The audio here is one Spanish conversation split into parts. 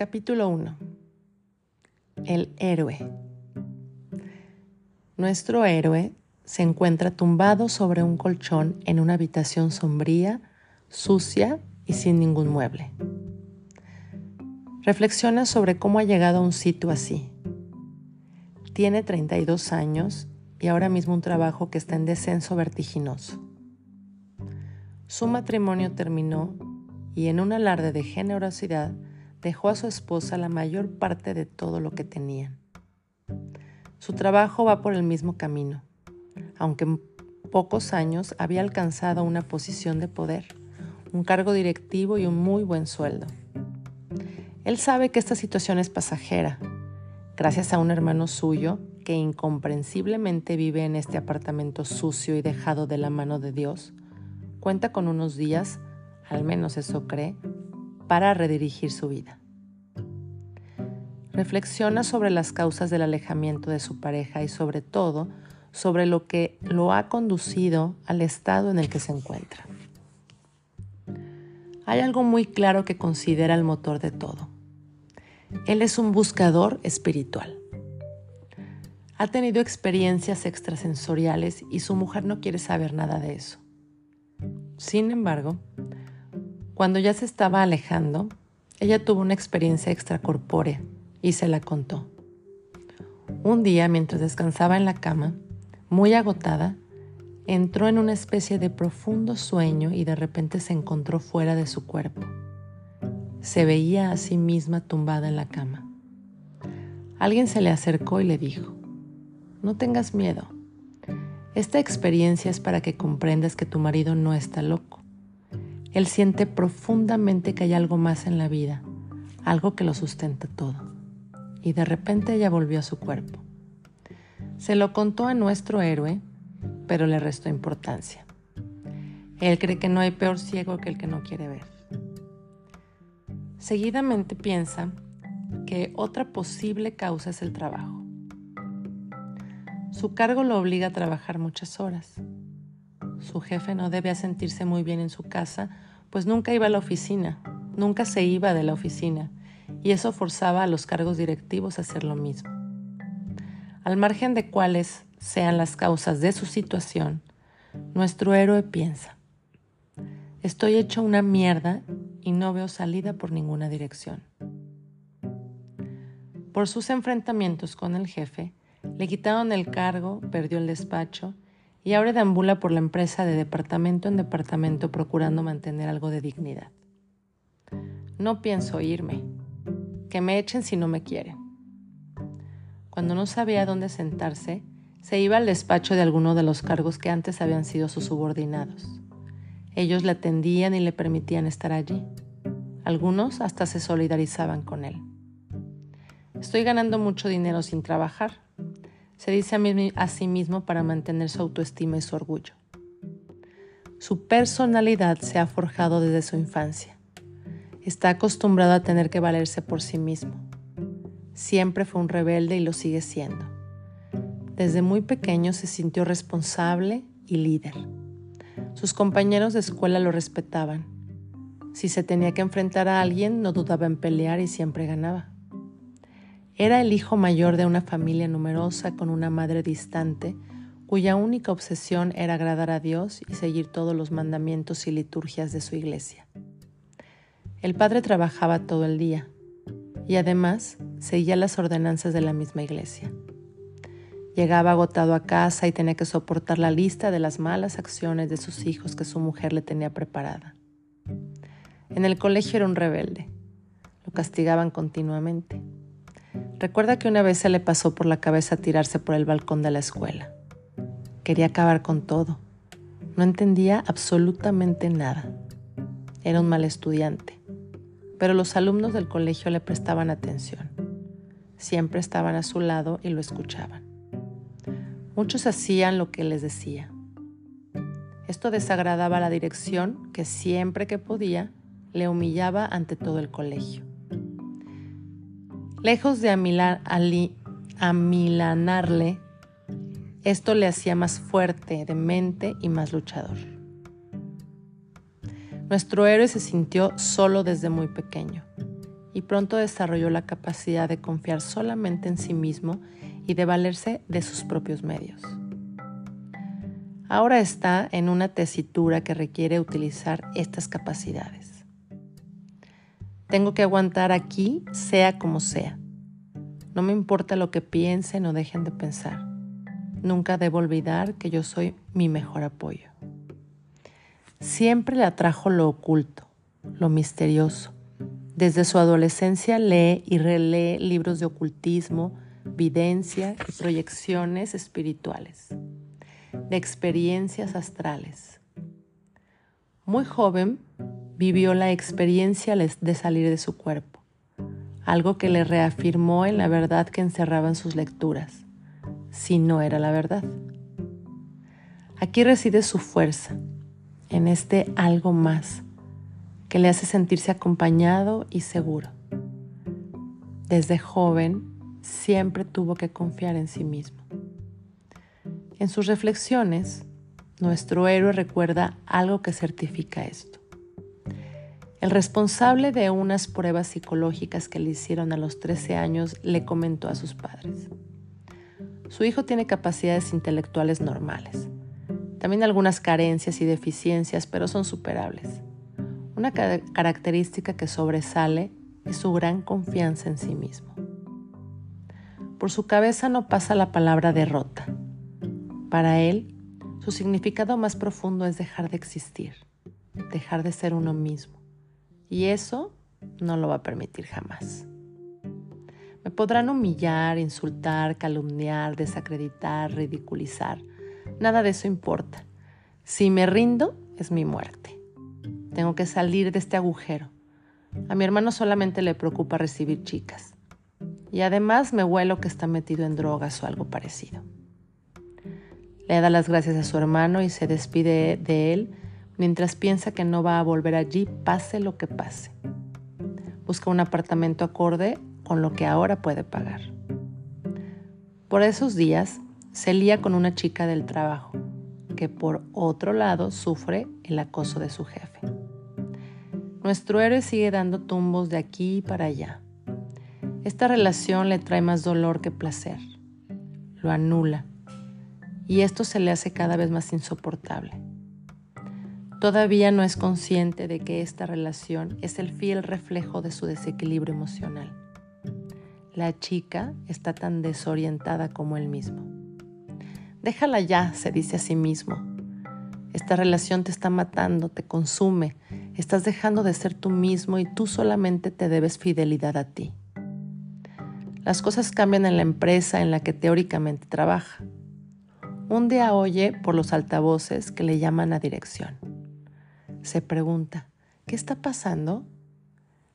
Capítulo 1. El héroe. Nuestro héroe se encuentra tumbado sobre un colchón en una habitación sombría, sucia y sin ningún mueble. Reflexiona sobre cómo ha llegado a un sitio así. Tiene 32 años y ahora mismo un trabajo que está en descenso vertiginoso. Su matrimonio terminó y en un alarde de generosidad dejó a su esposa la mayor parte de todo lo que tenían. Su trabajo va por el mismo camino, aunque en pocos años había alcanzado una posición de poder, un cargo directivo y un muy buen sueldo. Él sabe que esta situación es pasajera, gracias a un hermano suyo que incomprensiblemente vive en este apartamento sucio y dejado de la mano de Dios, cuenta con unos días, al menos eso cree, para redirigir su vida. Reflexiona sobre las causas del alejamiento de su pareja y sobre todo sobre lo que lo ha conducido al estado en el que se encuentra. Hay algo muy claro que considera el motor de todo. Él es un buscador espiritual. Ha tenido experiencias extrasensoriales y su mujer no quiere saber nada de eso. Sin embargo, cuando ya se estaba alejando, ella tuvo una experiencia extracorpórea y se la contó. Un día, mientras descansaba en la cama, muy agotada, entró en una especie de profundo sueño y de repente se encontró fuera de su cuerpo. Se veía a sí misma tumbada en la cama. Alguien se le acercó y le dijo, no tengas miedo. Esta experiencia es para que comprendas que tu marido no está loco. Él siente profundamente que hay algo más en la vida, algo que lo sustenta todo. Y de repente ella volvió a su cuerpo. Se lo contó a nuestro héroe, pero le restó importancia. Él cree que no hay peor ciego que el que no quiere ver. Seguidamente piensa que otra posible causa es el trabajo. Su cargo lo obliga a trabajar muchas horas su jefe no debe sentirse muy bien en su casa, pues nunca iba a la oficina, nunca se iba de la oficina, y eso forzaba a los cargos directivos a hacer lo mismo. Al margen de cuáles sean las causas de su situación, nuestro héroe piensa, estoy hecho una mierda y no veo salida por ninguna dirección. Por sus enfrentamientos con el jefe, le quitaron el cargo, perdió el despacho y ahora deambula por la empresa de departamento en departamento procurando mantener algo de dignidad. No pienso irme, que me echen si no me quieren. Cuando no sabía dónde sentarse, se iba al despacho de alguno de los cargos que antes habían sido sus subordinados. Ellos le atendían y le permitían estar allí. Algunos hasta se solidarizaban con él. Estoy ganando mucho dinero sin trabajar, se dice a, sí mismo para mantener su autoestima y su orgullo. Su personalidad se ha forjado desde su infancia. Está acostumbrado a tener que valerse por sí mismo. Siempre fue un rebelde y lo sigue siendo. Desde muy pequeño se sintió responsable y líder. Sus compañeros de escuela lo respetaban. Si se tenía que enfrentar a alguien, no dudaba en pelear y siempre ganaba. Era el hijo mayor de una familia numerosa con una madre distante, cuya única obsesión era agradar a Dios y seguir todos los mandamientos y liturgias de su iglesia. El padre trabajaba todo el día y además seguía las ordenanzas de la misma iglesia. Llegaba agotado a casa y tenía que soportar la lista de las malas acciones de sus hijos que su mujer le tenía preparada. En el colegio era un rebelde. Lo castigaban continuamente. Recuerda que una vez se le pasó por la cabeza tirarse por el balcón de la escuela. Quería acabar con todo. No entendía absolutamente nada. Era un mal estudiante, pero los alumnos del colegio le prestaban atención. Siempre estaban a su lado y lo escuchaban. Muchos hacían lo que les decía. Esto desagradaba a la dirección que siempre que podía le humillaba ante todo el colegio. Lejos de amilanarle, esto le hacía más fuerte de mente y más luchador. Nuestro héroe se sintió solo desde muy pequeño y pronto desarrolló la capacidad de confiar solamente en sí mismo y de valerse de sus propios medios. Ahora está en una tesitura que requiere utilizar estas capacidades. Tengo que aguantar aquí sea como sea. No me importa lo que piensen o dejen de pensar. Nunca debo olvidar que yo soy mi mejor apoyo. Siempre le atrajo lo oculto, lo misterioso. Desde su adolescencia lee y relee libros de ocultismo, videncia y proyecciones espirituales, de experiencias astrales. Muy joven vivió la experiencia de salir de su cuerpo, algo que le reafirmó en la verdad que encerraban sus lecturas, si no era la verdad. Aquí reside su fuerza, en este algo más que le hace sentirse acompañado y seguro. Desde joven siempre tuvo que confiar en sí mismo. En sus reflexiones, nuestro héroe recuerda algo que certifica esto. El responsable de unas pruebas psicológicas que le hicieron a los 13 años le comentó a sus padres. Su hijo tiene capacidades intelectuales normales, también algunas carencias y deficiencias, pero son superables. Una característica que sobresale es su gran confianza en sí mismo. Por su cabeza no pasa la palabra derrota. Para él, su significado más profundo es dejar de existir, dejar de ser uno mismo. Y eso no lo va a permitir jamás. Me podrán humillar, insultar, calumniar, desacreditar, ridiculizar, Nada de eso importa. Si me rindo, es mi muerte. Tengo que salir de este agujero. A mi hermano solamente le preocupa recibir chicas. Y además me huelo que está metido en drogas o algo parecido. Le da las gracias a su hermano y se despide de él mientras piensa que no va a volver allí pase lo que pase. Busca un apartamento acorde con lo que ahora puede pagar. Por esos días se lía con una chica del trabajo, que por otro lado sufre el acoso de su jefe. Nuestro héroe sigue dando tumbos de aquí para allá. Esta relación le trae más dolor que placer. Lo anula. Y esto se le hace cada vez más insoportable. Todavía no es consciente de que esta relación es el fiel reflejo de su desequilibrio emocional. La chica está tan desorientada como él mismo. Déjala ya, se dice a sí mismo. Esta relación te está matando, te consume, estás dejando de ser tú mismo y tú solamente te debes fidelidad a ti. Las cosas cambian en la empresa en la que teóricamente trabaja. Un día oye por los altavoces que le llaman a dirección. Se pregunta, ¿qué está pasando?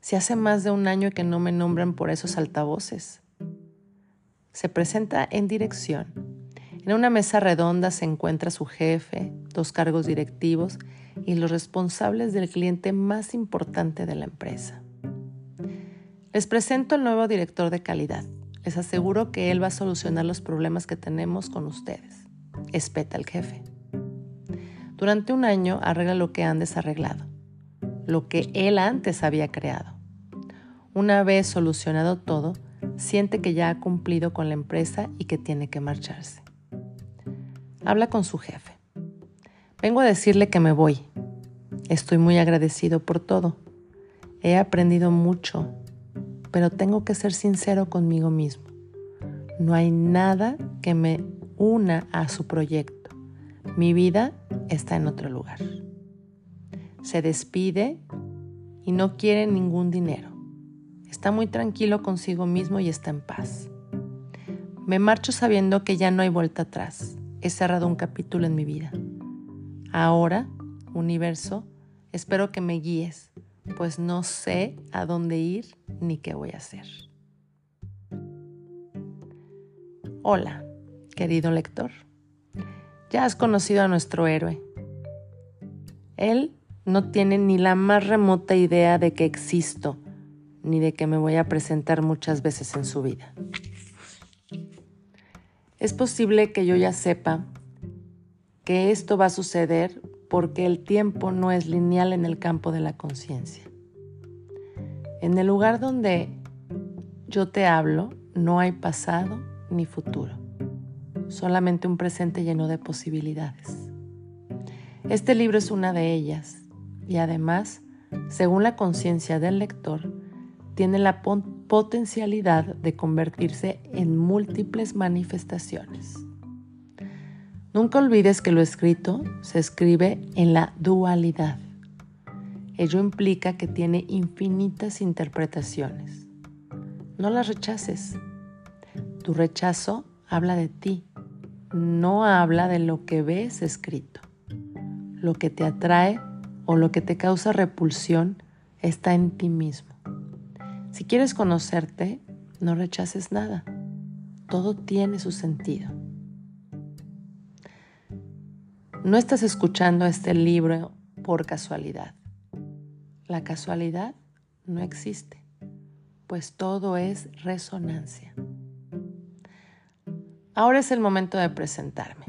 Si hace más de un año que no me nombran por esos altavoces. Se presenta en dirección en una mesa redonda se encuentra su jefe, dos cargos directivos y los responsables del cliente más importante de la empresa. Les presento al nuevo director de calidad. Les aseguro que él va a solucionar los problemas que tenemos con ustedes. Espeta el jefe. Durante un año arregla lo que han desarreglado, lo que él antes había creado. Una vez solucionado todo, siente que ya ha cumplido con la empresa y que tiene que marcharse. Habla con su jefe. Vengo a decirle que me voy. Estoy muy agradecido por todo. He aprendido mucho, pero tengo que ser sincero conmigo mismo. No hay nada que me una a su proyecto. Mi vida está en otro lugar. Se despide y no quiere ningún dinero. Está muy tranquilo consigo mismo y está en paz. Me marcho sabiendo que ya no hay vuelta atrás he cerrado un capítulo en mi vida. Ahora, universo, espero que me guíes, pues no sé a dónde ir ni qué voy a hacer. Hola, querido lector. Ya has conocido a nuestro héroe. Él no tiene ni la más remota idea de que existo, ni de que me voy a presentar muchas veces en su vida. Es posible que yo ya sepa que esto va a suceder porque el tiempo no es lineal en el campo de la conciencia. En el lugar donde yo te hablo, no hay pasado ni futuro, solamente un presente lleno de posibilidades. Este libro es una de ellas y además, según la conciencia del lector, tiene la potencialidad de convertirse en múltiples manifestaciones. Nunca olvides que lo escrito se escribe en la dualidad. Ello implica que tiene infinitas interpretaciones. No las rechaces. Tu rechazo habla de ti, no habla de lo que ves escrito. Lo que te atrae o lo que te causa repulsión está en ti mismo. Si quieres conocerte, no rechaces nada. Todo tiene su sentido. No estás escuchando este libro por casualidad. La casualidad no existe, pues todo es resonancia. Ahora es el momento de presentarme,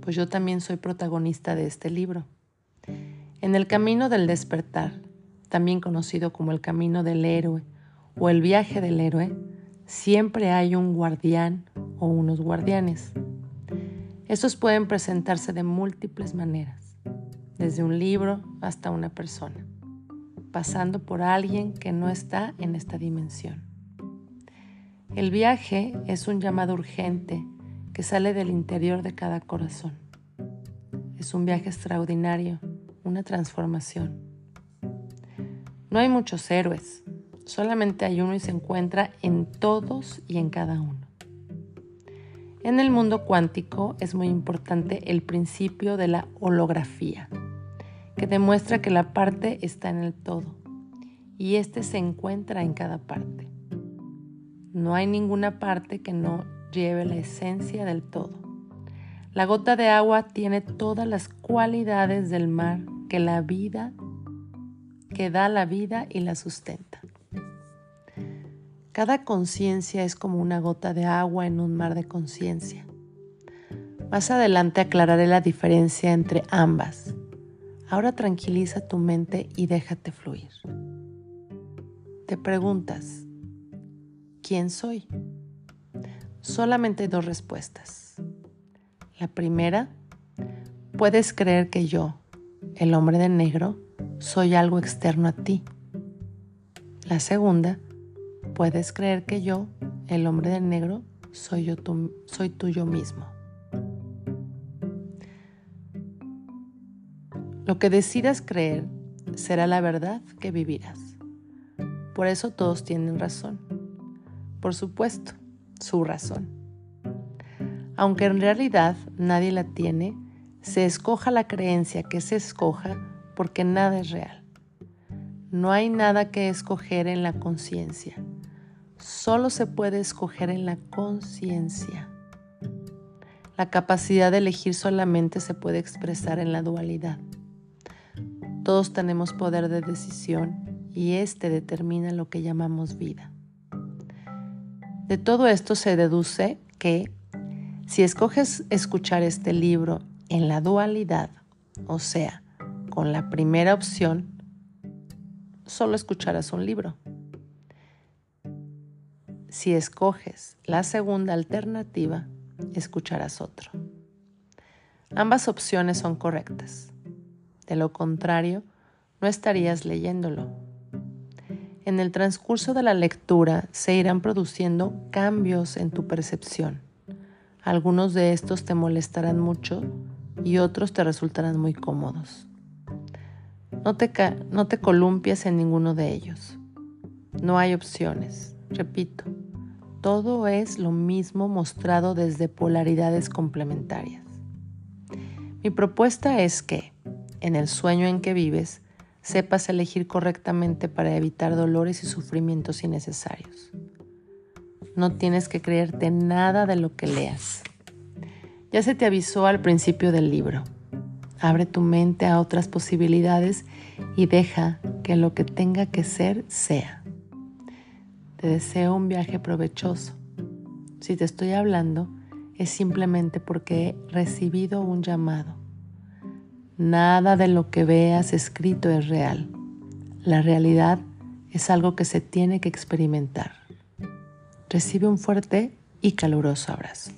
pues yo también soy protagonista de este libro. En el camino del despertar, también conocido como el camino del héroe o el viaje del héroe, siempre hay un guardián o unos guardianes. Estos pueden presentarse de múltiples maneras, desde un libro hasta una persona, pasando por alguien que no está en esta dimensión. El viaje es un llamado urgente que sale del interior de cada corazón. Es un viaje extraordinario, una transformación. No hay muchos héroes, Solamente hay uno y se encuentra en todos y en cada uno. En el mundo cuántico es muy importante el principio de la holografía, que demuestra que la parte está en el todo y éste se encuentra en cada parte. No hay ninguna parte que no lleve la esencia del todo. La gota de agua tiene todas las cualidades del mar que la vida, que da la vida y la sustenta. Cada conciencia es como una gota de agua en un mar de conciencia. Más adelante aclararé la diferencia entre ambas. Ahora tranquiliza tu mente y déjate fluir. Te preguntas, ¿quién soy? Solamente hay dos respuestas. La primera, puedes creer que yo, el hombre de negro, soy algo externo a ti. La segunda, puedes creer que yo, el hombre de negro, soy, yo soy tuyo mismo. Lo que decidas creer será la verdad que vivirás. Por eso todos tienen razón. Por supuesto, su razón. Aunque en realidad nadie la tiene, se escoja la creencia que se escoja porque nada es real. No hay nada que escoger en la conciencia solo se puede escoger en la conciencia. La capacidad de elegir solamente se puede expresar en la dualidad. Todos tenemos poder de decisión y este determina lo que llamamos vida. De todo esto se deduce que si escoges escuchar este libro en la dualidad, o sea, con la primera opción, solo escucharás un libro. Si escoges la segunda alternativa, escucharás otro. Ambas opciones son correctas. De lo contrario, no estarías leyéndolo. En el transcurso de la lectura se irán produciendo cambios en tu percepción. Algunos de estos te molestarán mucho y otros te resultarán muy cómodos. No te, no te columpies en ninguno de ellos. No hay opciones. Repito, todo es lo mismo mostrado desde polaridades complementarias. Mi propuesta es que, en el sueño en que vives, sepas elegir correctamente para evitar dolores y sufrimientos innecesarios. No tienes que creerte nada de lo que leas. Ya se te avisó al principio del libro. Abre tu mente a otras posibilidades y deja que lo que tenga que ser sea. Te deseo un viaje provechoso. Si te estoy hablando, es simplemente porque he recibido un llamado. Nada de lo que veas escrito es real. La realidad es algo que se tiene que experimentar. Recibe un fuerte y caluroso abrazo.